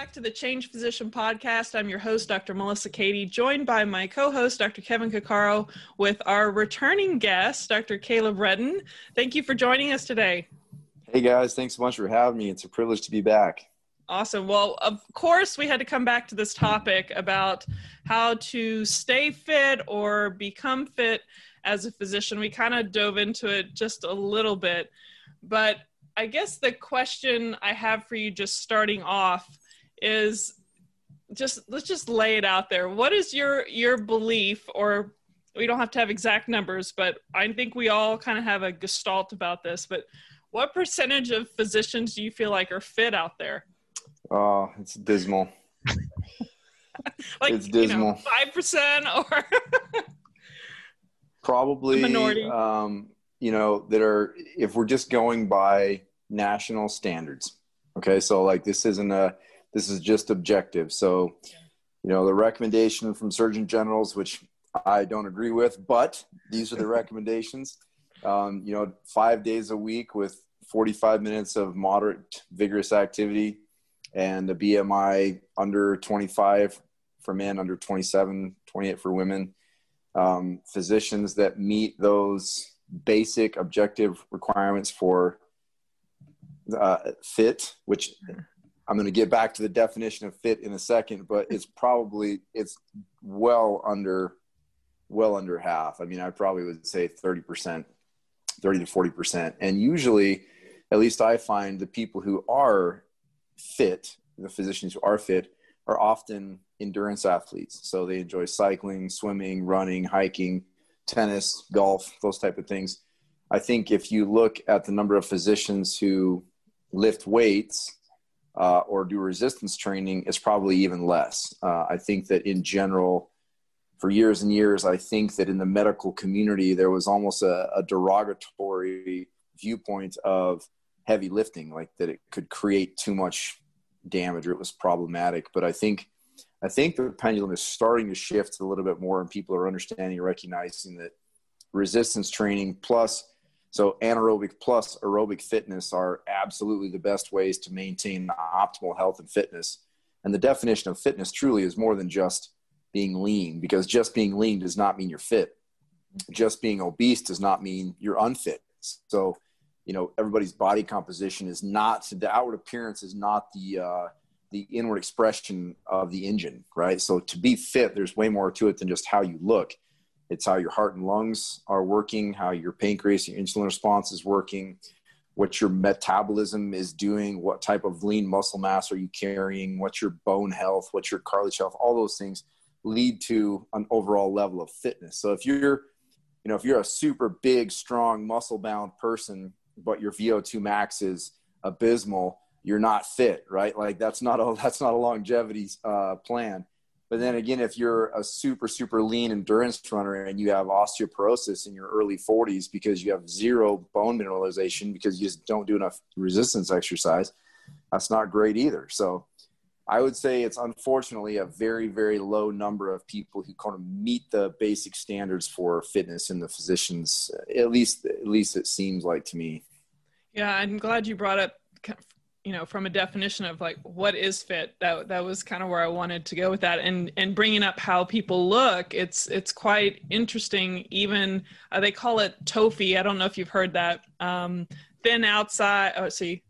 back to the Changed Physician podcast. I'm your host, Dr. Melissa Cady, joined by my co host, Dr. Kevin Cuccaro, with our returning guest, Dr. Kaleb Redden. Thank you for joining us today. Hey guys, thanks so much for having me. It's a privilege to be back. Awesome. Well, of course, we had to come back to this topic about how to stay fit or become fit as a physician. We kind of dove into it just a little bit. But I guess the question I have for you just starting off is just let's just lay it out there. What is your your belief or we don't have to have exact numbers, but I think we all kind of have a gestalt about this, but what percentage of physicians do you feel like are fit out there? Oh, it's dismal. like it's dismal. Five percent or probably minority. Um, you know, that are if we're just going by national standards. Okay, so like this isn't a this is just objective. So, you know, the recommendation from Surgeon Generals, which I don't agree with, but these are the recommendations. Um, you know, five days a week with 45 minutes of moderate, vigorous activity and a BMI under 25 for men, under 27, 28 for women. Um, physicians that meet those basic objective requirements for uh, fit, which I'm going to get back to the definition of fit in a second, but it's probably it's well under well under half. I mean, I probably would say 30%, 30 to 40%. And usually, at least I find the people who are fit, the physicians who are fit, are often endurance athletes. So they enjoy cycling, swimming, running, hiking, tennis, golf, those type of things. I think if you look at the number of physicians who lift weights uh, or do resistance training is probably even less. Uh, I think that in general, for years and years, I think that in the medical community, there was almost a, a derogatory viewpoint of heavy lifting, like that it could create too much damage or it was problematic. But I think I think the pendulum is starting to shift a little bit more, and people are understanding, and recognizing that resistance training plus so anaerobic plus aerobic fitness are absolutely the best ways to maintain optimal health and fitness. And the definition of fitness truly is more than just being lean, because just being lean does not mean you're fit. Just being obese does not mean you're unfit. So, you know, everybody's body composition is not the outward appearance is not the uh, the inward expression of the engine, right? So to be fit, there's way more to it than just how you look it's how your heart and lungs are working, how your pancreas, your insulin response is working, what your metabolism is doing, what type of lean muscle mass are you carrying, what's your bone health, what's your cartilage health, all those things lead to an overall level of fitness. So if you're, you know, if you're a super big, strong, muscle bound person, but your VO2 max is abysmal, you're not fit, right? Like that's not a that's not a longevity uh, plan. But then again, if you're a super, super lean endurance runner and you have osteoporosis in your early 40s because you have zero bone mineralization because you just don't do enough resistance exercise, that's not great either. So I would say it's unfortunately a very, very low number of people who kind of meet the basic standards for fitness in the physicians. At least, at least it seems like to me. Yeah, I'm glad you brought up you know from a definition of like what is fit that that was kind of where i wanted to go with that. And and bringing up how people look it's it's quite interesting. Even uh, they call it TOFI. I don't know if you've heard that. Um thin outside oh see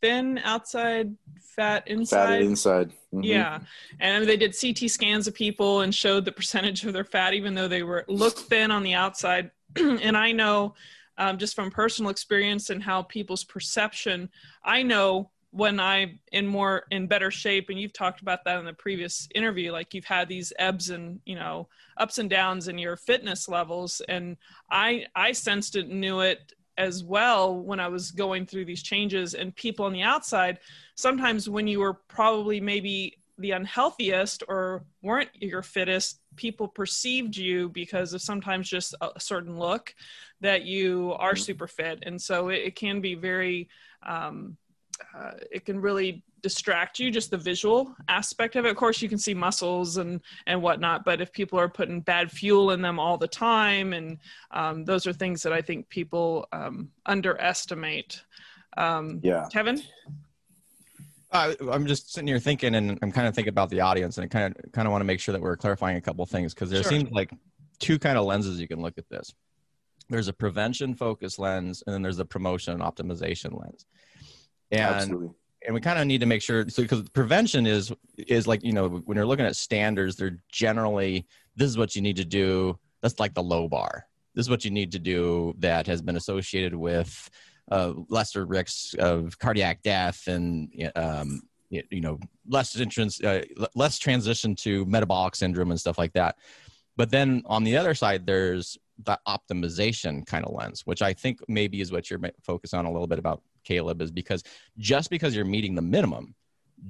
thin outside fat inside fat inside? mm-hmm. yeah. And they did ct scans of people and showed the percentage of their fat even though they were looked thin on the outside. And i know um, just from personal experience and how people's perception i know when I'm in more in better shape, and you've talked about that in the previous interview, like you've had these ebbs and you know ups and downs in your fitness levels, and I I sensed it, knew it as well when I was going through these changes. And people on the outside, sometimes when you were probably maybe the unhealthiest or weren't your fittest, people perceived you because of sometimes just a certain look that you are mm-hmm. super fit. And so it, it can be very, um, uh, it can really distract you just the visual aspect of it of course you can see muscles and and whatnot but if people are putting bad fuel in them all the time and um, those are things that i think people um, underestimate um, yeah kevin uh, I'm just sitting here thinking, and I'm kind of thinking about the audience, and I kind of kind of want to make sure that we're clarifying a couple things because there sure. seems like two kind of lenses you can look at this. There's a prevention focus lens, and then there's a promotion and optimization lens. And Absolutely. and we kind of need to make sure so because prevention is is like you know when you're looking at standards they're generally this is what you need to do. That's like the low bar. This is what you need to do that has been associated with uh, lesser risks of cardiac death and um, you know less entrance uh, less transition to metabolic syndrome and stuff like that. But then on the other side there's the optimization kind of lens which i think maybe is what you're focused on a little bit about Kaleb, is because just because you're meeting the minimum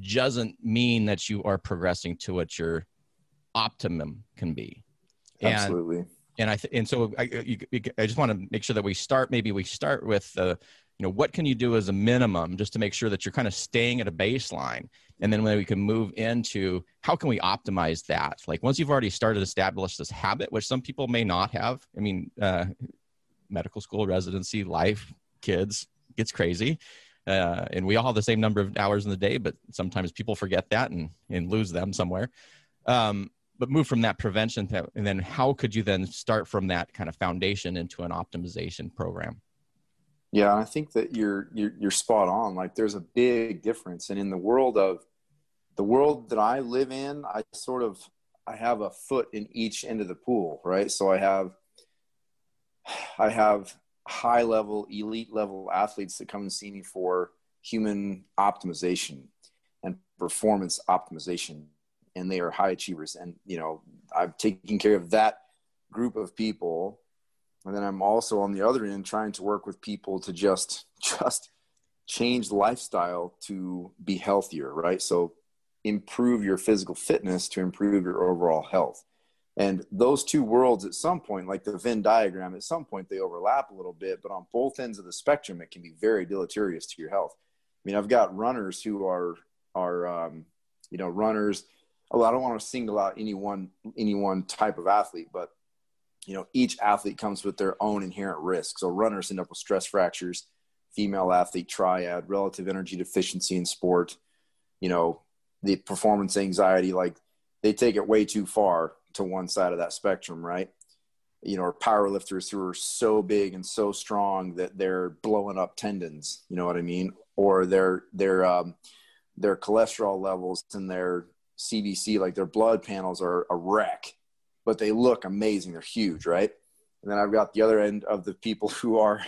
doesn't mean that you are progressing to what your optimum can be. Absolutely. And I th- and so I, you, I just want to make sure that we start. Maybe we start with the, you know, what can you do as a minimum just to make sure that you're kind of staying at a baseline, and then when we can move into how can we optimize that? Like once you've already started to establish this habit, which some people may not have. I mean, uh, medical school residency life, kids, gets crazy. Uh, and we all have the same number of hours in the day, but sometimes people forget that and, and lose them somewhere. Um, but move from that prevention to, and then how could you then start from that kind of foundation into an optimization program? Yeah, I think that you're, you're you're spot on. Like there's a big difference, and in the world of the world that I live in, I sort of I have a foot in each end of the pool, right? So I have I have high level, elite level athletes that come and see me for human optimization and performance optimization. And they are high achievers. And, you know, I'm taking care of that group of people. And then I'm also on the other end trying to work with people to just, just change lifestyle to be healthier, right? So improve your physical fitness to improve your overall health. And those two worlds at some point, like the Venn diagram, at some point they overlap a little bit, but on both ends of the spectrum, it can be very deleterious to your health. I mean, I've got runners who are are um, you know runners. Well, I don't want to single out any one any one type of athlete, but you know each athlete comes with their own inherent risk. So runners end up with stress fractures, female athlete triad, relative energy deficiency in sport. You know the performance anxiety, like they take it way too far to one side of that spectrum, right? You know, or power lifters who are so big and so strong that they're blowing up tendons. You know what I mean? Or their their um, their cholesterol levels and their CBC, like their blood panels, are a wreck, but they look amazing. They're huge, right? And then I've got the other end of the people who are,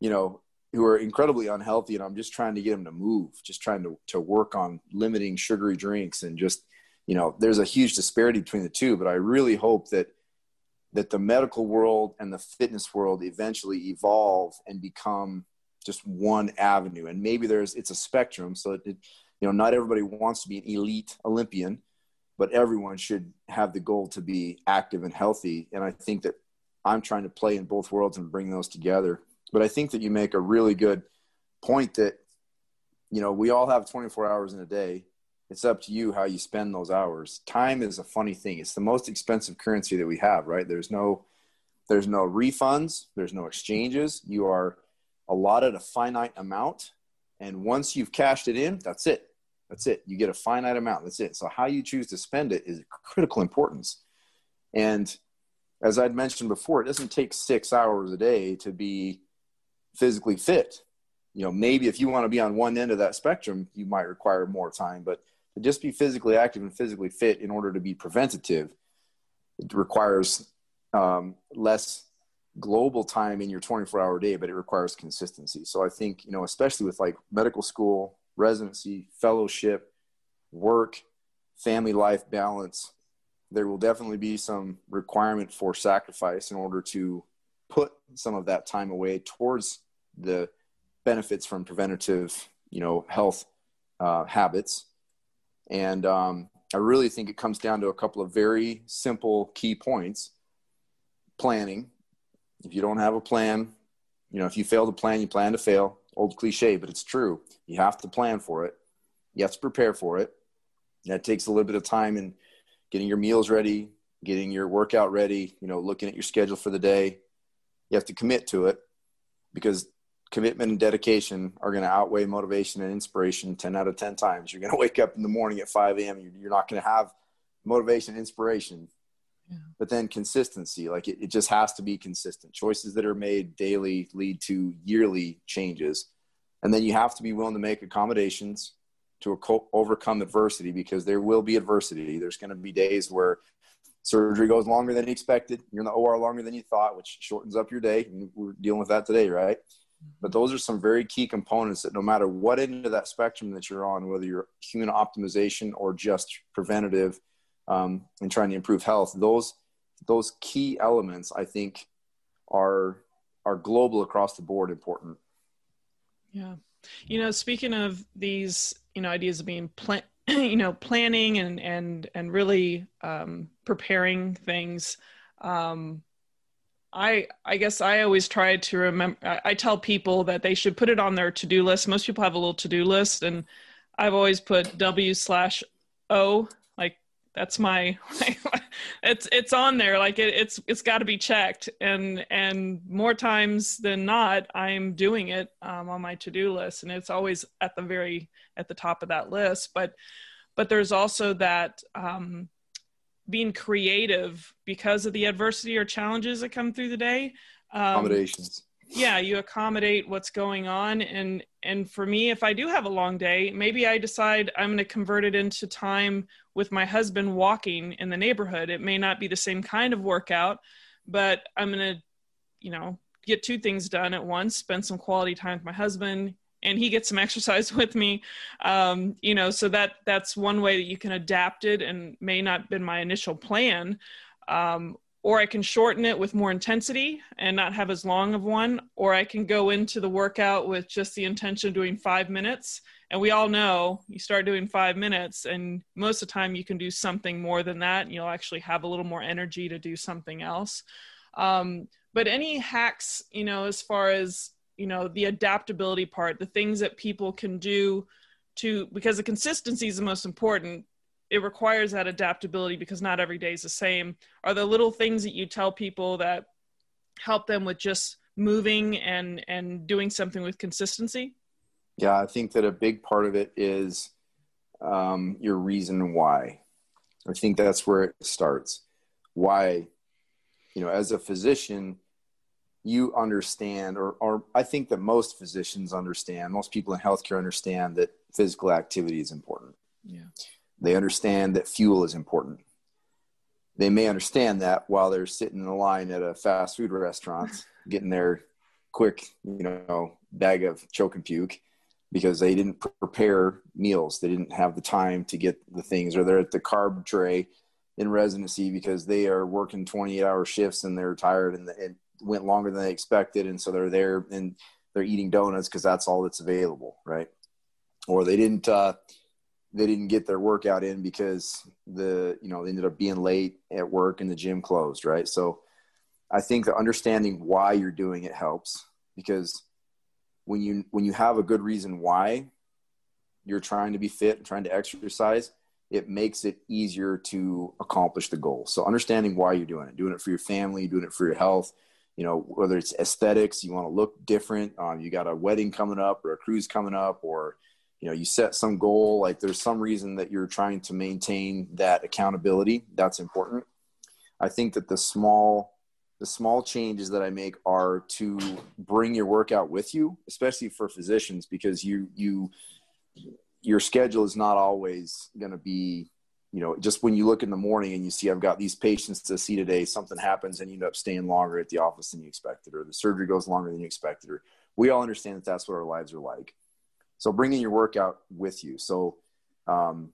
you know, who are incredibly unhealthy, and I'm just trying to get them to move, just trying to to work on limiting sugary drinks and just you know there's a huge disparity between the two but i really hope that that the medical world and the fitness world eventually evolve and become just one avenue. And maybe there's it's a spectrum so it, you know not everybody wants to be an elite olympian but everyone should have the goal to be active and healthy. And i think that i'm trying to play in both worlds and bring those together. But i think that you make a really good point that you know we all have 24 hours in a day it's up to you how you spend those hours. Time is a funny thing. It's the most expensive currency that we have right? There's no there's no refunds. There's no exchanges. You are allotted a finite amount. And once you've cashed it in that's it. That's it. You get a finite amount. That's it. So how you choose to spend it is critical importance. And as i'd mentioned before it doesn't take six hours a day to be physically fit. You know maybe if you want to be on one end of that spectrum you might require more time but just be physically active and physically fit in order to be preventative, it requires um, less global time in your 24 hour day, but it requires consistency. So I think, you know, especially with like medical school, residency, fellowship, work, family life balance, there will definitely be some requirement for sacrifice in order to put some of that time away towards the benefits from preventative, you know, health uh, habits And um, I really think it comes down to a couple of very simple key points. Planning. If you don't have a plan, you know, if you fail to plan, you plan to fail. Old cliche, but it's true. You have to plan for it. You have to prepare for it. That takes a little bit of time in getting your meals ready, getting your workout ready, you know, looking at your schedule for the day. You have to commit to it because commitment and dedication are going to outweigh motivation and inspiration 10 out of 10 times. You're going to wake up in the morning at 5 a.m. You're not going to have motivation, and inspiration, yeah. but then consistency. Like it, it just has to be consistent. Choices that are made daily lead to yearly changes. And then you have to be willing to make accommodations to overcome adversity because there will be adversity. There's going to be days where surgery goes longer than expected. You're in the OR longer than you thought, which shortens up your day. And we're dealing with that today, right? But those are some very key components that no matter what end of that spectrum that you're on, whether you're human optimization or just preventative um, and trying to improve health, those those key elements I think are are global across the board important. Yeah. You know, speaking of these, you know, ideas of being plan, you know, planning and and and really um, preparing things. Um, I I guess I always try to remember. I, I tell people that they should put it on their to do list. Most people have a little to do list, and I've always put W slash O. Like that's my. it's it's on there. Like it, it's it's got to be checked, and and more times than not, I'm doing it um, on my to do list, and it's always at the very at the top of that list. But but there's also that. Um, being creative because of the adversity or challenges that come through the day. Um, Accommodations. Yeah, you accommodate what's going on, and and for me, if I do have a long day, maybe I decide I'm going to convert it into time with my husband walking in the neighborhood. It may not be the same kind of workout, but I'm going to, you know, get two things done at once. Spend some quality time with my husband and he gets some exercise with me. Um, you know so that that's one way that you can adapt it and may not been my initial plan. Um, or i can shorten it with more intensity and not have as long of one or i can go into the workout with just the intention of doing five minutes. And we all know you start doing five minutes and most of the time you can do something more than that and you'll actually have a little more energy to do something else. Um, but any hacks you know as far as you know the adaptability part the things that people can do to because the consistency is the most important. It requires that adaptability because not every day is the same. Are the little things that you tell people that help them with just moving and and doing something with consistency? Yeah i think that a big part of it is um, your reason why. I think that's where it starts. Why you know as a physician you understand, or, or I think that most physicians understand, most people in healthcare understand that physical activity is important. Yeah. They understand that fuel is important. They may understand that while they're sitting in a line at a fast food restaurant, getting their quick, you know, bag of choke and puke because they didn't prepare meals. They didn't have the time to get the things, or they're at the carb tray in residency because they are working 28 hour shifts and they're tired and, and went longer than they expected, and so they're there and they're eating donuts because that's all that's available, right? Or they didn't uh, they didn't get their workout in because the you know they ended up being late at work and the gym closed, right? So I think that understanding why you're doing it helps because when you when you have a good reason why you're trying to be fit and trying to exercise it makes it easier to accomplish the goal so understanding why you're doing it doing it for your family doing it for your health you know whether it's aesthetics you want to look different um, you got a wedding coming up or a cruise coming up or you know you set some goal like there's some reason that you're trying to maintain that accountability. That's important. I think that the small the small changes that i make are to bring your workout with you especially for physicians because you you your schedule is not always going to be you know, just when you look in the morning and you see I've got these patients to see today, something happens and you end up staying longer at the office than you expected, or the surgery goes longer than you expected, or we all understand that that's what our lives are like. So bringing your workout with you. So, um,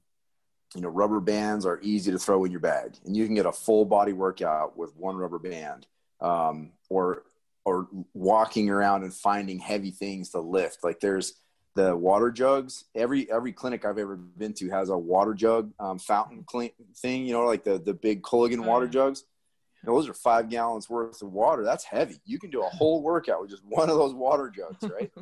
you know, rubber bands are easy to throw in your bag, and you can get a full body workout with one rubber band, um, or or walking around and finding heavy things to lift. Like there's the water jugs. Every every clinic I've ever been to has a water jug um, fountain clean thing. You know, like the the big Culligan oh, water jugs. those are five gallons worth of water. That's heavy. You can do a whole workout with just one of those water jugs, right?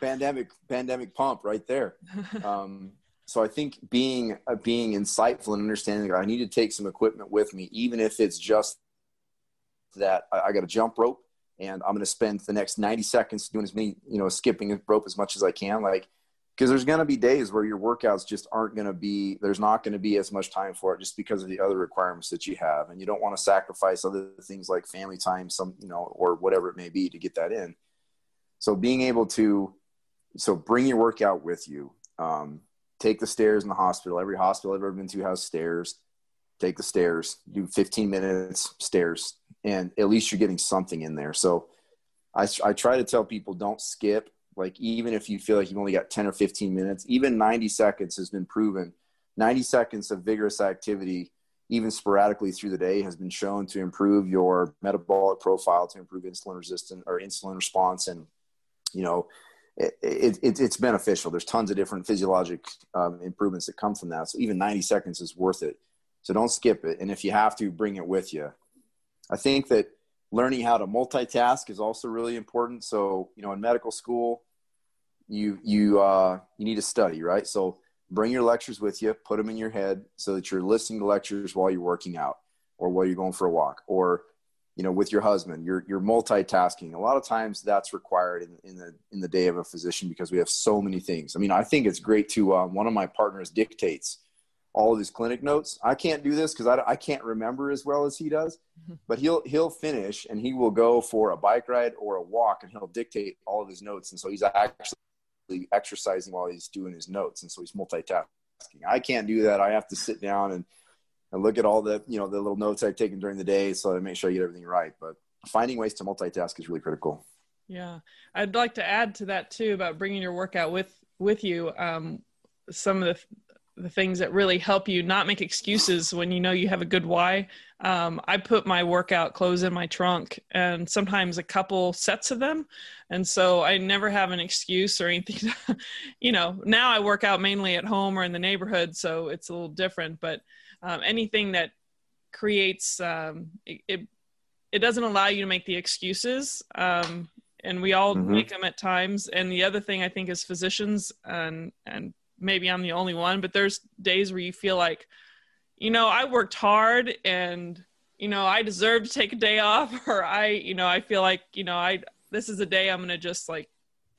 pandemic pandemic pump right there. Um, so I think being uh, being insightful and understanding that I need to take some equipment with me, even if it's just that I, I got a jump rope and I'm going to spend the next 90 seconds doing as many, you know, skipping rope as much as I can. Like, because there's going to be days where your workouts just aren't going to be, there's not going to be as much time for it just because of the other requirements that you have. And you don't want to sacrifice other things like family time, some, you know, or whatever it may be to get that in. So being able to, so bring your workout with you. Um, take the stairs in the hospital. Every hospital I've ever been to has stairs. Take the stairs, do 15 minutes stairs, and at least you're getting something in there. So I, I try to tell people don't skip. Like, even if you feel like you've only got 10 or 15 minutes, even 90 seconds has been proven. 90 seconds of vigorous activity, even sporadically through the day, has been shown to improve your metabolic profile, to improve insulin resistance or insulin response, and you know, it, it, it's beneficial. There's tons of different physiologic um, improvements that come from that. So even 90 seconds is worth it. So don't skip it. And if you have to, bring it with you. I think that learning how to multitask is also really important. So, you know, in medical school, you, you, uh, you need to study, right? So bring your lectures with you, put them in your head so that you're listening to lectures while you're working out or while you're going for a walk or you know with your husband you're you're multitasking a lot of times that's required in, in the in the day of a physician because we have so many things i mean i think it's great to um, one of my partners dictates all of his clinic notes i can't do this because I, I can't remember as well as he does mm-hmm. but he'll he'll finish and he will go for a bike ride or a walk and he'll dictate all of his notes and so he's actually exercising while he's doing his notes and so he's multitasking i can't do that i have to sit down and and look at all the you know the little notes I've taken during the day so I make sure I get everything right. But finding ways to multitask is really critical. Yeah, I'd like to add to that too about bringing your workout with with you. Um, some of the the things that really help you not make excuses when you know you have a good why. Um, I put my workout clothes in my trunk and sometimes a couple sets of them. And so I never have an excuse or anything. To, you know, now I work out mainly at home or in the neighborhood, so it's a little different. But um, anything that creates um, it, it, it doesn't allow you to make the excuses um, and we all mm-hmm. make them at times and the other thing i think as physicians and and maybe i'm the only one but there's days where you feel like you know i worked hard and you know i deserve to take a day off or i you know i feel like you know i this is a day i'm gonna just like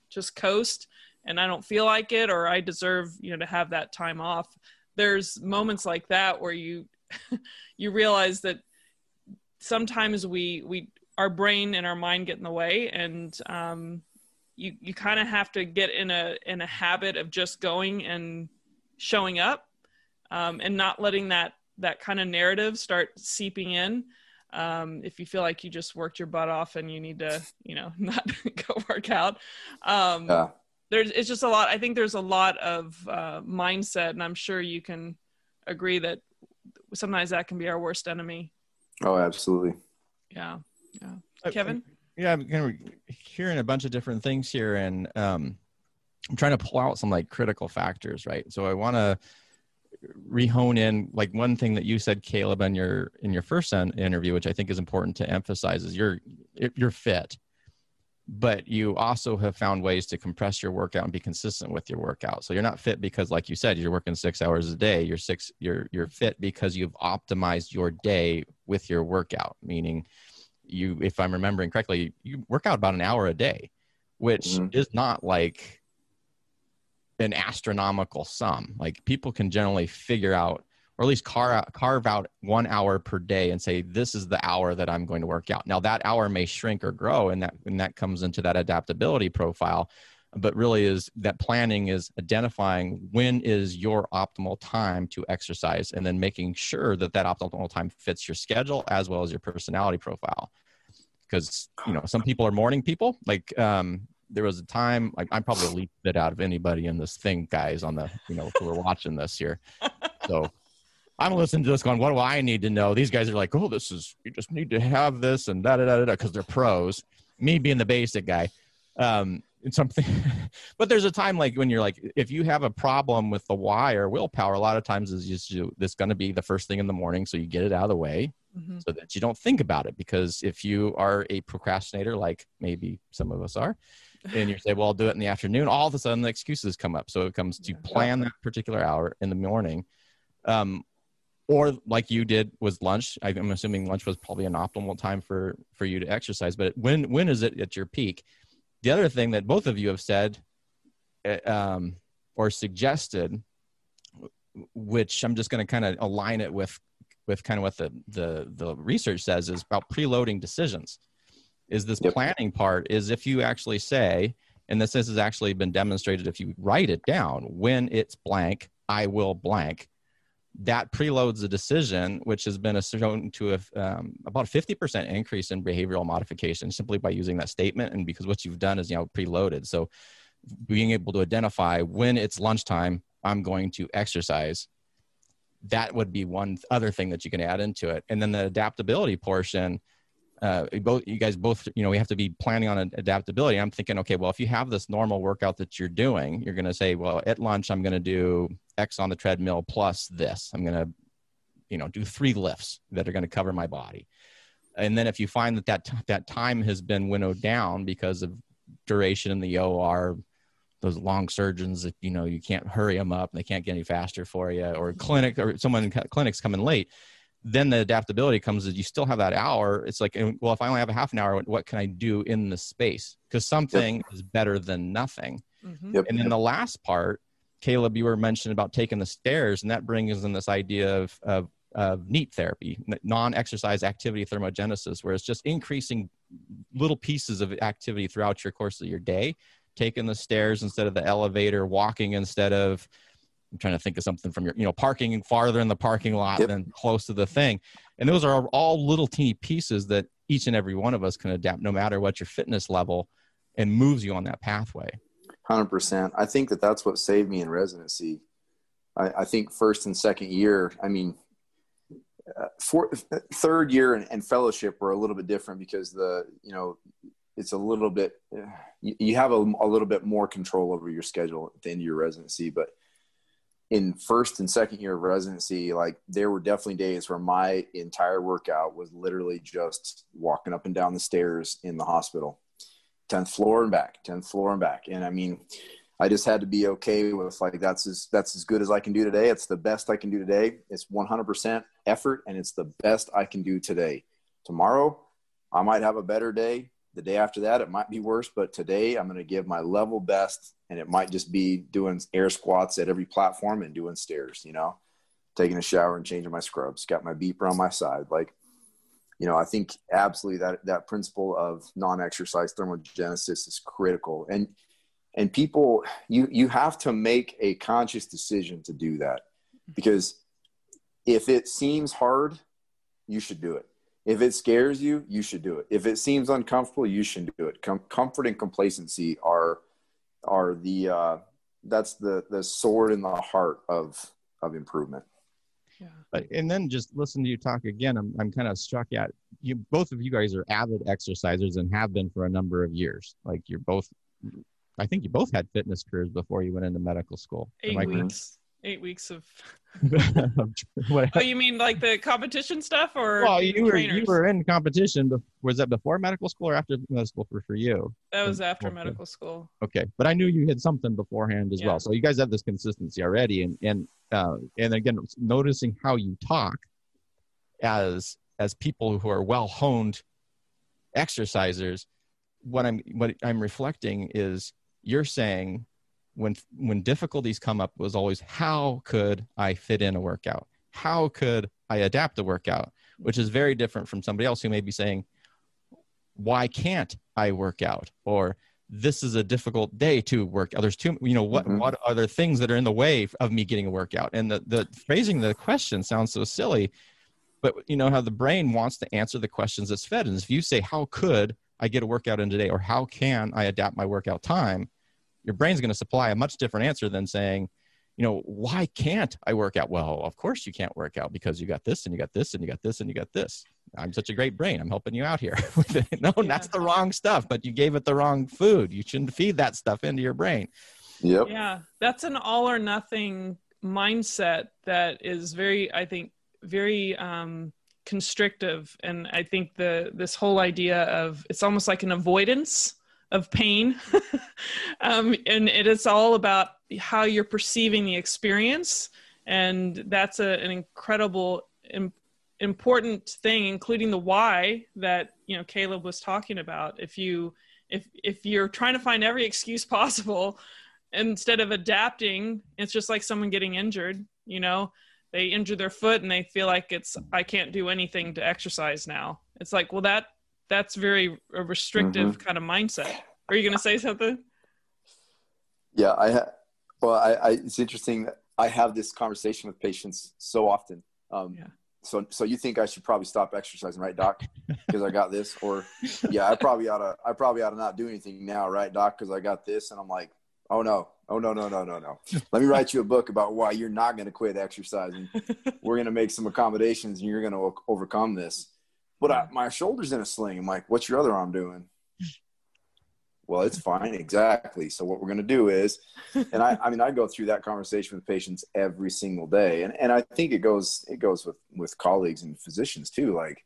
just coast and i don't feel like it or i deserve you know to have that time off. There's moments like that where you you realize that sometimes we we our brain and our mind get in the way and um, you you kind of have to get in a in a habit of just going and showing up um, and not letting that that kind of narrative start seeping in. Um, if you feel like you just worked your butt off and you need to you know not go work out. Um, yeah. there's it's just a lot i think there's a lot of uh, mindset and i'm sure you can agree that sometimes that can be our worst enemy. Oh absolutely. Yeah yeah. Kevin yeah i'm kind of hearing a bunch of different things here and um, i'm trying to pull out some like critical factors right so i want to rehone in like one thing that you said kaleb in your in your first interview which i think is important to emphasize is you're you're fit but you also have found ways to compress your workout and be consistent with your workout. So you're not fit because, like you said, you're working six hours a day. You're six. You're you're fit because you've optimized your day with your workout. Meaning, you, if I'm remembering correctly, you work out about an hour a day, which mm-hmm. is not like an astronomical sum. Like people can generally figure out or at least carve, carve out one hour per day and say this is the hour that i'm going to work out now that hour may shrink or grow and that and that comes into that adaptability profile but really is that planning is identifying when is your optimal time to exercise and then making sure that that optimal time fits your schedule as well as your personality profile because you know some people are morning people like um, there was a time like i'm probably the least bit out of anybody in this thing guys on the you know who are watching this here so I'm listening to this going, what do I need to know? These guys are like, oh, this is, you just need to have this and da da da da because they're pros. Me being the basic guy. Um, it's something. But there's a time like when you're like if you have a problem with the why or willpower a lot of times is just you this going to be the first thing in the morning so you get it out of the way mm-hmm. so that you don't think about it. Because if you are a procrastinator like maybe some of us are and you say well i'll do it in the afternoon all of a sudden the excuses come up. So it comes to plan that particular hour in the morning. Um, or like you did was lunch i'm assuming lunch was probably an optimal time for for you to exercise but when when is it at your peak the other thing that both of you have said eh, um, or suggested which i'm just going to kind of align it with with kind of what the, the the research says is about preloading decisions is this yep. planning part is if you actually say and this, this has actually been demonstrated if you write it down when it's blank i will blank that preloads a decision, which has been shown to have um, about a 50% increase in behavioral modification simply by using that statement. And because what you've done is, you know, preloaded. So being able to identify when it's lunchtime, I'm going to exercise. That would be one other thing that you can add into it. And then the adaptability portion, uh, both you guys both you know we have to be planning on adaptability i'm thinking okay well if you have this normal workout that you're doing you're going to say well at lunch i'm going to do x on the treadmill plus this i'm going to you know do three lifts that are going to cover my body and then if you find that that, t- that time has been winnowed down because of duration in the or those long surgeons that you know you can't hurry them up and they can't get any faster for you or clinic or someone in clinics coming late then the adaptability comes is you still have that hour. It's like, well, if I only have a half an hour, what can I do in the space? Because something yep. is better than nothing. Mm-hmm. Yep. And then the last part, Kaleb, you were mentioning about taking the stairs, and that brings in this idea of, of, of NEAT therapy, non-exercise activity thermogenesis, where it's just increasing little pieces of activity throughout your course of your day, taking the stairs instead of the elevator, walking instead of I'm trying to think of something from your, you know, parking farther in the parking lot yep. than close to the thing. And those are all little teeny pieces that each and every one of us can adapt no matter what your fitness level and moves you on that pathway. 100%. I think that that's what saved me in residency. I, I think first and second year, I mean, uh, for, third year and, and, fellowship were a little bit different because the, you know, it's a little bit, you, you, have a, a little bit more control over your schedule at the end of your residency. But in first and second year of residency, like there were definitely days where my entire workout was literally just walking up and down the stairs in the hospital, 10th floor and back, 10th floor and back. And I mean, I just had to be okay with like, that's as, that's as good as I can do today. It's the best I can do today. It's 100% effort and it's the best I can do today. Tomorrow, I might have a better day the day after that it might be worse but today i'm going to give my level best and it might just be doing air squats at every platform and doing stairs you know taking a shower and changing my scrubs got my beeper on my side like you know i think absolutely that that principle of non-exercise thermogenesis is critical and and people you you have to make a conscious decision to do that because if it seems hard you should do it if it scares you, you should do it. If it seems uncomfortable, you should do it. Com- comfort and complacency are are the uh, that's the the sword in the heart of of improvement. Yeah. And then just listen to you talk again. I'm I'm kind of struck at you. Both of you guys are avid exercisers and have been for a number of years. Like you're both. I think you both had fitness careers before you went into medical school. Eight weeks. Eight weeks of oh, you mean like the competition stuff, or well, you were trainers? you were in competition. But was that before medical school or after medical school for, for you? That was after medical school. Okay, but I knew you had something beforehand as yeah. well. So you guys have this consistency already, and and uh, and again, noticing how you talk as as people who are well honed exercisers. What I'm what I'm reflecting is you're saying when when difficulties come up was always how could I fit in a workout? How could I adapt a workout? Which is very different from somebody else who may be saying, why can't I work out? Or this is a difficult day to work out. There's too, you know, what, mm-hmm. what are there things that are in the way of me getting a workout? And the, the phrasing the question sounds so silly, but you know how the brain wants to answer the questions it's fed. And if you say, how could I get a workout in today? Or how can I adapt my workout time? Your brain's going to supply a much different answer than saying, you know, why can't I work out? Well, of course you can't work out because you got this and you got this and you got this and you got this. I'm such a great brain. I'm helping you out here with it. No, yeah. that's the wrong stuff, but you gave it the wrong food. You shouldn't feed that stuff into your brain. Yep. Yeah. That's an all or nothing mindset that is very, I think, very um, constrictive. And I think the this whole idea of it's almost like an avoidance of pain. um, and it is all about how you're perceiving the experience. And that's a, an incredible important thing including the why that you know kaleb was talking about if you if if you're trying to find every excuse possible instead of adapting it's just like someone getting injured you know they injure their foot and they feel like it's i can't do anything to exercise now it's like well that that's very a restrictive mm-hmm. kind of mindset are you going to say something yeah i ha- well I, I it's interesting that i have this conversation with patients so often um, yeah so so you think I should probably stop exercising, right, Doc? Because I got this, or yeah, I probably ought to I probably ought to not do anything now, right, Doc? Because I got this, and I'm like, oh no, oh no, no, no, no, no. Let me write you a book about why you're not going to quit exercising. We're going to make some accommodations, and you're going to overcome this. But I, my shoulder's in a sling. I'm like, what's your other arm doing? well it's fine exactly. So what we're going to do is and I, I mean i go through that conversation with patients every single day and, and i think it goes it goes with with colleagues and physicians too like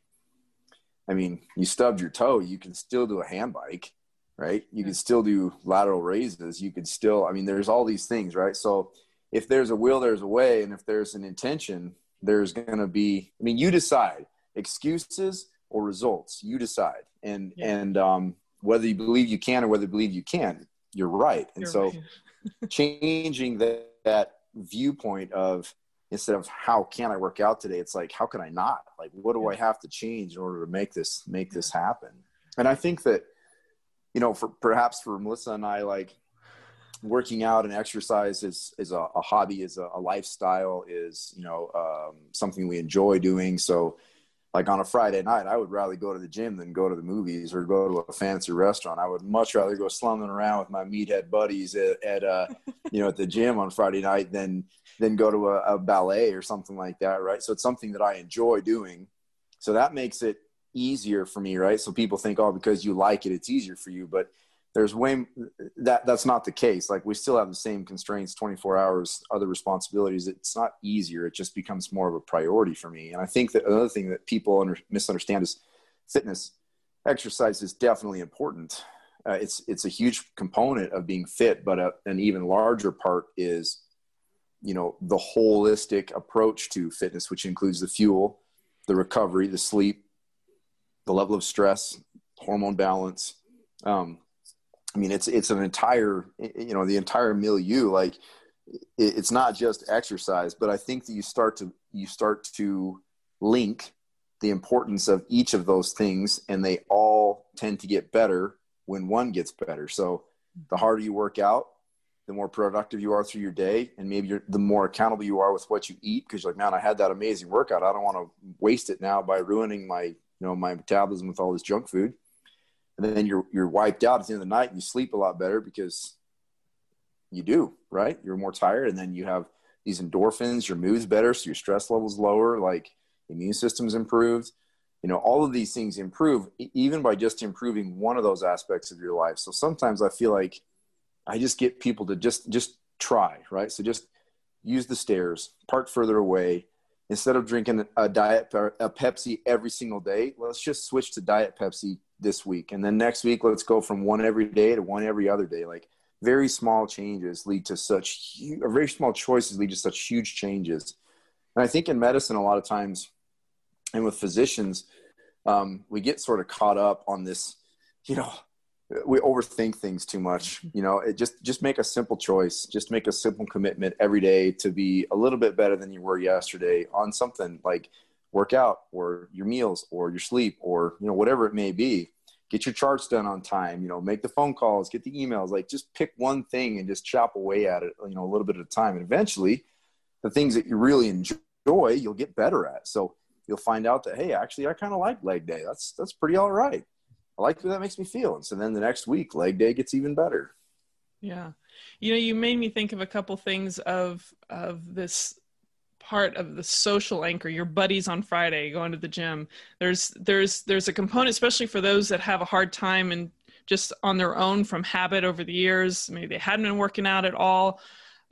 i mean you stubbed your toe you can still do a hand bike right? You can mm. still do lateral raises you can still i mean there's all these things right? So if there's a will there's a way and if there's an intention there's going to be i mean you decide excuses or results you decide and yeah. and um whether you believe you can or whether you believe you can, you're right. And you're so right. changing that, that viewpoint of instead of how can I work out today, it's like, how can I not? Like, what do I have to change in order to make this, make this happen? And I think that, you know, for perhaps for Melissa and I, like working out and exercise is, is a, a hobby, is a, a, lifestyle, is, you know, um, something we enjoy doing. So, like on a Friday night, I would rather go to the gym than go to the movies or go to a fancy restaurant. I would much rather go slumming around with my meathead buddies at, at uh, you know, at the gym on Friday night than than go to a, a, ballet or something like that, right? So it's something that I enjoy doing. So that makes it easier for me, right? So people think, oh, because you like it, it's easier for you. But there's way that that's not the case. Like we still have the same constraints 24 hours other responsibilities. It's not easier. It just becomes more of a priority for me. And i think that another thing that people under, misunderstand is fitness. Exercise is definitely important. Uh, it's it's a huge component of being fit but a, an even larger part is you know the holistic approach to fitness which includes the fuel the recovery the sleep the level of stress hormone balance. Um, I mean, it's it's an entire you know the entire milieu. Like it's not just exercise, but I think that you start to you start to link the importance of each of those things, and they all tend to get better when one gets better. So the harder you work out, the more productive you are through your day, and maybe the more accountable you are with what you eat because you're like, man, I had that amazing workout. I don't want to waste it now by ruining my you know my metabolism with all this junk food and then you're you're wiped out at the end of the night and you sleep a lot better because you do right? You're more tired and then you have these endorphins your mood's better so your stress levels lower like immune system's improved. You know all of these things improve even by just improving one of those aspects of your life. So sometimes i feel like i just get people to just just try right? So just use the stairs park further away. Instead of drinking a diet a pepsi every single day let's just switch to diet pepsi this week. And then next week let's go from one every day to one every other day. Like very small changes lead to such huge, very small choices lead to such huge changes. And i think in medicine a lot of times and with physicians um, we get sort of caught up on this you know we overthink things too much. You know it just just make a simple choice. Just make a simple commitment every day to be a little bit better than you were yesterday on something like work out or your meals or your sleep or you know whatever it may be get your charts done on time you know make the phone calls get the emails like just pick one thing and just chop away at it you know a little bit at a time. And eventually the things that you really enjoy you'll get better at. So you'll find out that hey actually i kind of like leg day. That's that's pretty all right. I like what that makes me feel. And so then the next week leg day gets even better. Yeah. You know you made me think of a couple things of of this part of the social anchor your buddies on friday going to the gym. There's there's there's a component especially for those that have a hard time and just on their own from habit over the years. Maybe they hadn't been working out at all.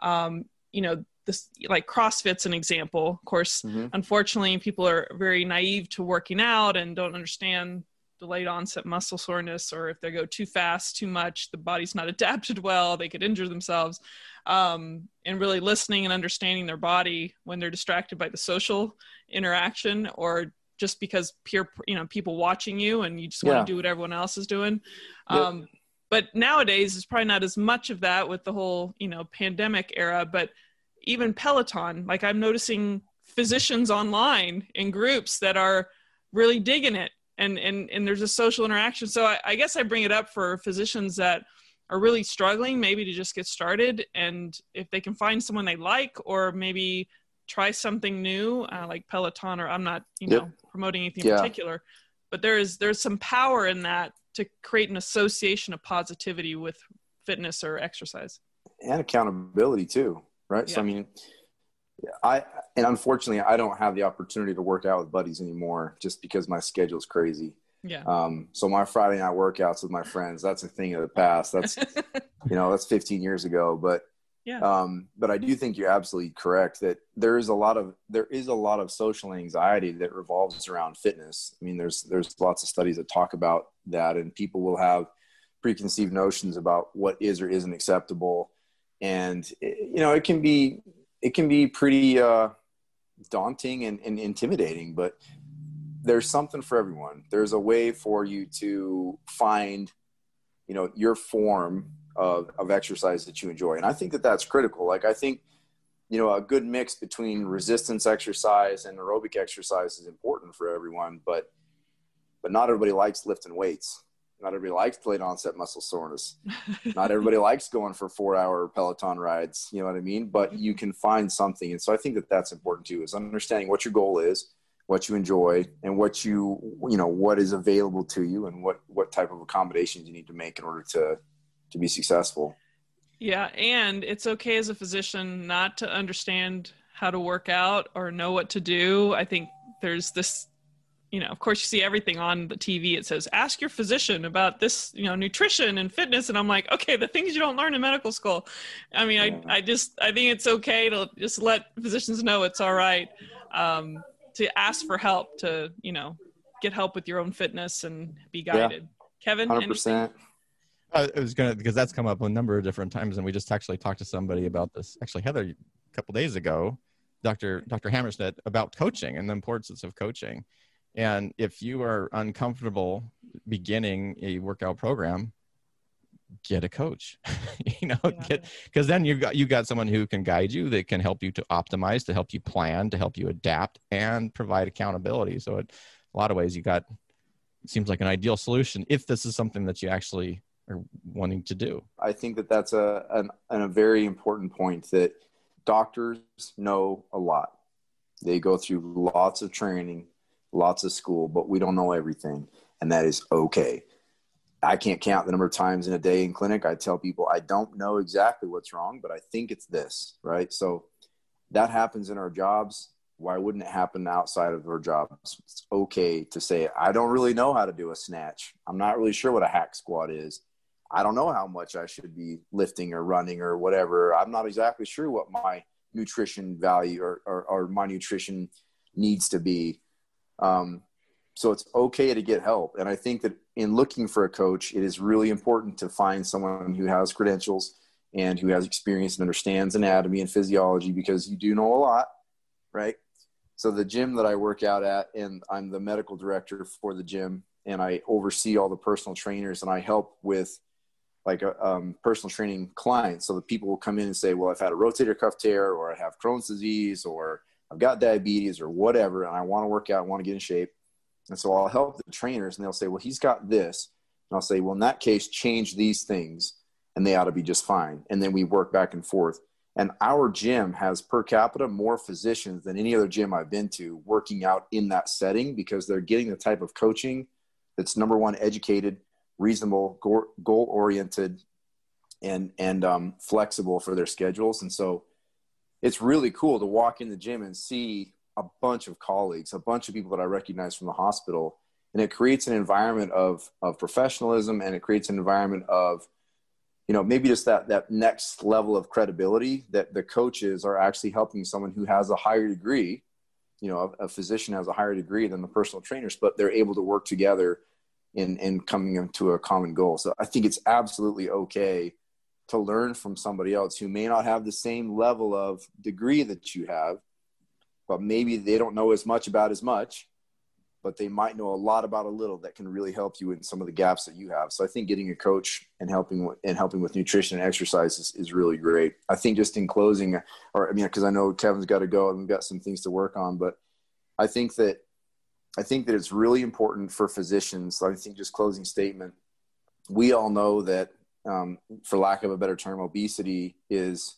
Um, you know this like crossfit's an example. Of course mm-hmm. unfortunately people are very naive to working out and don't understand delayed onset muscle soreness or if they go too fast too much the body's not adapted well they could injure themselves. Um, and really listening and understanding their body when they're distracted by the social interaction or just because peer you know people watching you and you just want to do what everyone else is doing. Um, yep. but nowadays it's probably not as much of that with the whole you know pandemic era but even peloton like i'm noticing physicians online in groups that are really digging it and and and there's a social interaction so I, I guess i bring it up for physicians that are really struggling maybe to just get started and if they can find someone they like or maybe try something new uh, like peloton or i'm not you yep. know promoting anything yeah. particular but there is there's some power in that to create an association of positivity with fitness or exercise and accountability too right yeah. so i mean i and unfortunately i don't have the opportunity to work out with buddies anymore just because my schedule is crazy yeah. Um, so my Friday night workouts with my friends, that's a thing of the past. That's, you know, that's 15 years ago. But, yeah. um, but I do think you're absolutely correct that there is a lot of, there is a lot of social anxiety that revolves around fitness. I mean, there's, there's lots of studies that talk about that and people will have preconceived notions about what is or isn't acceptable. And, you know, it can be, it can be pretty, uh, daunting and, and intimidating, but there's something for everyone. There's a way for you to find, you know, your form of, of exercise that you enjoy. And I think that that's critical. Like, I think, you know, a good mix between resistance exercise and aerobic exercise is important for everyone, but, but not everybody likes lifting weights. Not everybody likes delayed onset muscle soreness. not everybody likes going for four hour Peloton rides. You know what I mean? But you can find something. And so I think that that's important too, is understanding what your goal is what you enjoy and what you you know what is available to you and what what type of accommodations you need to make in order to to be successful yeah and it's okay as a physician not to understand how to work out or know what to do i think there's this you know of course you see everything on the tv it says ask your physician about this you know nutrition and fitness and i'm like okay the things you don't learn in medical school i mean yeah. i i just i think it's okay to just let physicians know it's all right um, to ask for help to you know get help with your own fitness and be guided. Yeah. Kevin, 100%. I was gonna because that's come up a number of different times, and we just actually talked to somebody about this. Actually, Heather, a couple days ago, Dr. Dr. Hammerschmidt about coaching and the importance of coaching. And if you are uncomfortable beginning a workout program, get a coach you know yeah. get because then you got you got someone who can guide you that can help you to optimize to help you plan to help you adapt and provide accountability. So it, a lot of ways you got seems like an ideal solution if this is something that you actually are wanting to do. I think that that's a an, a very important point that doctors know a lot. They go through lots of training lots of school but we don't know everything and that is okay I can't count the number of times in a day in clinic I tell people I don't know exactly what's wrong, but I think it's this, right? So that happens in our jobs. Why wouldn't it happen outside of our jobs? It's okay to say, I don't really know how to do a snatch. I'm not really sure what a hack squat is. I don't know how much I should be lifting or running or whatever. I'm not exactly sure what my nutrition value or, or, or my nutrition needs to be. Um, so it's okay to get help. And I think that in looking for a coach, it is really important to find someone who has credentials and who has experience and understands anatomy and physiology because you do know a lot, right? So the gym that I work out at, and I'm the medical director for the gym, and I oversee all the personal trainers, and I help with like a um, personal training clients. So the people will come in and say, "Well, I've had a rotator cuff tear, or I have Crohn's disease, or I've got diabetes, or whatever, and I want to work out, I want to get in shape." And so I'll help the trainers and they'll say, well, he's got this. And I'll say, well, in that case, change these things and they ought to be just fine. And then we work back and forth. And our gym has per capita more physicians than any other gym I've been to working out in that setting because they're getting the type of coaching that's number one, educated, reasonable, goal oriented, and and um, flexible for their schedules. And so it's really cool to walk in the gym and see a bunch of colleagues, a bunch of people that I recognize from the hospital, and it creates an environment of of professionalism and it creates an environment of you know maybe just that that next level of credibility that the coaches are actually helping someone who has a higher degree you know a, a physician has a higher degree than the personal trainers but they're able to work together in in coming to a common goal. So i think it's absolutely okay to learn from somebody else who may not have the same level of degree that you have but maybe they don't know as much about as much but they might know a lot about a little that can really help you in some of the gaps that you have. So I think getting a coach and helping and helping with nutrition and exercise is, is really great. I think just in closing, or I mean, because I know Kevin's got to go and we've got some things to work on, but I think that I think that it's really important for physicians. I think just closing statement. We all know that, um, for lack of a better term, obesity is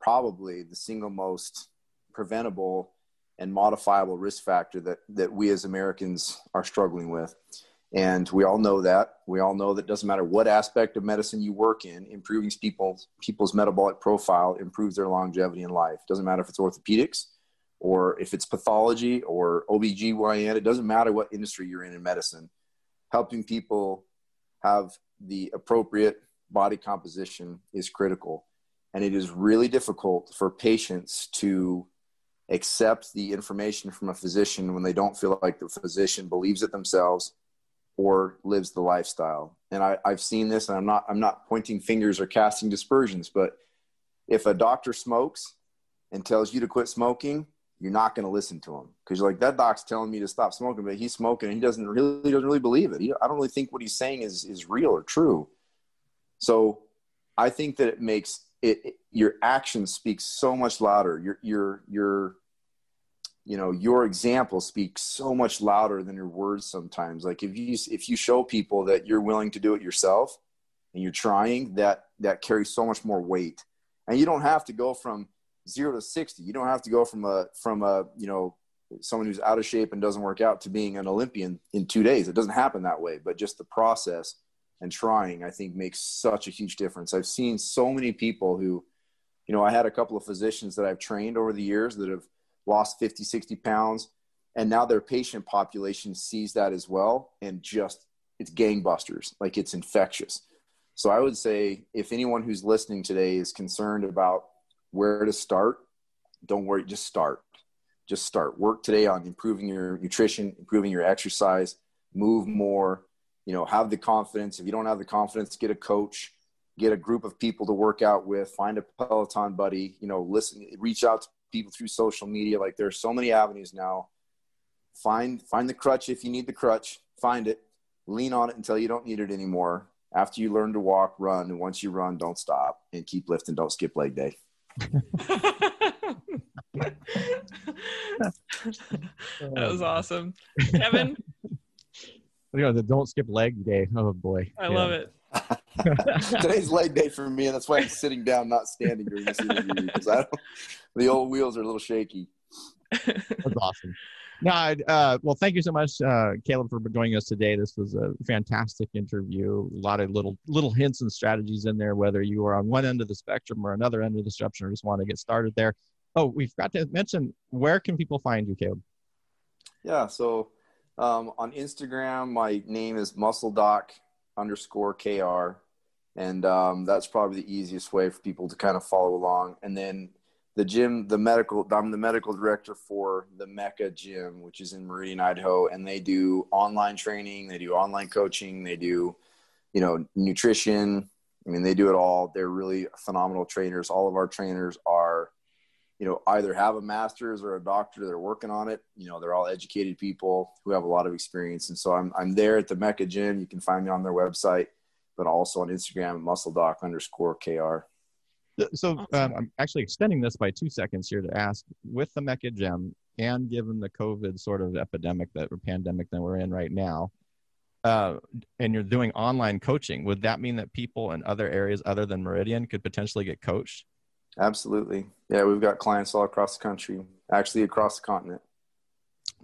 probably the single most preventable and modifiable risk factor that that we as Americans are struggling with. And we all know that. We all know that doesn't matter what aspect of medicine you work in, improving people's people's metabolic profile improves their longevity in life. Doesn't matter if it's orthopedics or if it's pathology or OBGYN, it doesn't matter what industry you're in in medicine. Helping people have the appropriate body composition is critical. And it is really difficult for patients to accept the information from a physician when they don't feel like the physician believes it themselves or lives the lifestyle. And I, I've seen this, and I'm not I'm not pointing fingers or casting dispersions, but if a doctor smokes and tells you to quit smoking, you're not going to listen to him because you're like that doc's telling me to stop smoking, but he's smoking and he doesn't really doesn't really believe it. He, I don't really think what he's saying is is real or true. So I think that it makes it, it your actions speak so much louder. Your your your you know your example speaks so much louder than your words sometimes like if you if you show people that you're willing to do it yourself and you're trying that that carries so much more weight and you don't have to go from 0 to 60 you don't have to go from a from a you know someone who's out of shape and doesn't work out to being an olympian in 2 days it doesn't happen that way but just the process and trying i think makes such a huge difference i've seen so many people who you know i had a couple of physicians that i've trained over the years that have lost 50, 60 pounds. And now their patient population sees that as well. And just, it's gangbusters. Like it's infectious. So I would say if anyone who's listening today is concerned about where to start, don't worry, just start. Just start. Work today on improving your nutrition, improving your exercise, move more, you know, have the confidence. If you don't have the confidence, get a coach, get a group of people to work out with, find a Peloton buddy, you know, listen, reach out to people through social media. Like there are so many avenues now. Find find the crutch if you need the crutch. Find it. Lean on it until you don't need it anymore. After you learn to walk, run, and once you run, don't stop and keep lifting. Don't skip leg day. that was oh, awesome, Kevin. You know the don't skip leg day. Oh boy, I yeah. love it. Today's leg day for me, and that's why I'm sitting down, not standing during this interview because I don't, the old wheels are a little shaky. That's awesome. No, uh, well, thank you so much, uh, Kaleb, for joining us today. This was a fantastic interview. A lot of little little hints and strategies in there, whether you are on one end of the spectrum or another end of the spectrum, or just want to get started there. Oh, we forgot to mention where can people find you, Kaleb? Yeah, so um, on Instagram, my name is Muscle Doc underscore KR. And um, that's probably the easiest way for people to kind of follow along. And then the gym, the medical, I'm the medical director for the Mecca Gym, which is in Meridian, Idaho. And they do online training, they do online coaching, they do, you know, nutrition. I mean, they do it all. They're really phenomenal trainers. All of our trainers are you know either have a master's or a doctor they're working on it you know they're all educated people who have a lot of experience and so i'm, I'm there at the mecca gym you can find me on their website but also on instagram muscle doc underscore kr so um, i'm actually extending this by two seconds here to ask with the mecca gym and given the covid sort of epidemic that or pandemic that we're in right now uh, and you're doing online coaching would that mean that people in other areas other than meridian could potentially get coached Absolutely. Yeah, we've got clients all across the country, actually across the continent.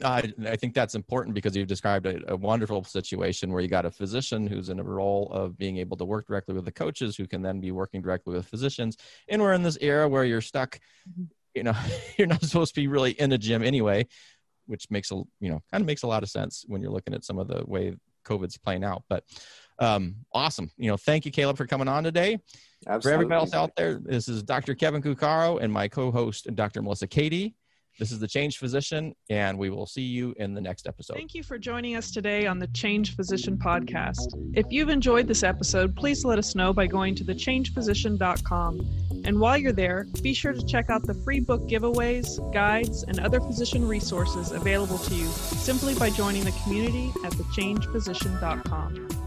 I, I think that's important because you've described a, a, wonderful situation where you got a physician who's in a role of being able to work directly with the coaches who can then be working directly with physicians. And we're in this era where you're stuck you know you're not supposed to be really in a gym anyway which makes a you know kind of makes a lot of sense when you're looking at some of the way covid's playing out. But um awesome. You know thank you kaleb for coming on today. Absolutely. for everybody else out there this is dr kevin cuccaro and my co-host dr melissa cady this is the Changed Physician, and we will see you in the next episode. Thank you for joining us today on the Changed Physician podcast. If you've enjoyed this episode, please let us know by going to thechangedphysician.com. And while you're there, be sure to check out the free book giveaways, guides, and other physician resources available to you simply by joining the community at thechangedphysician.com.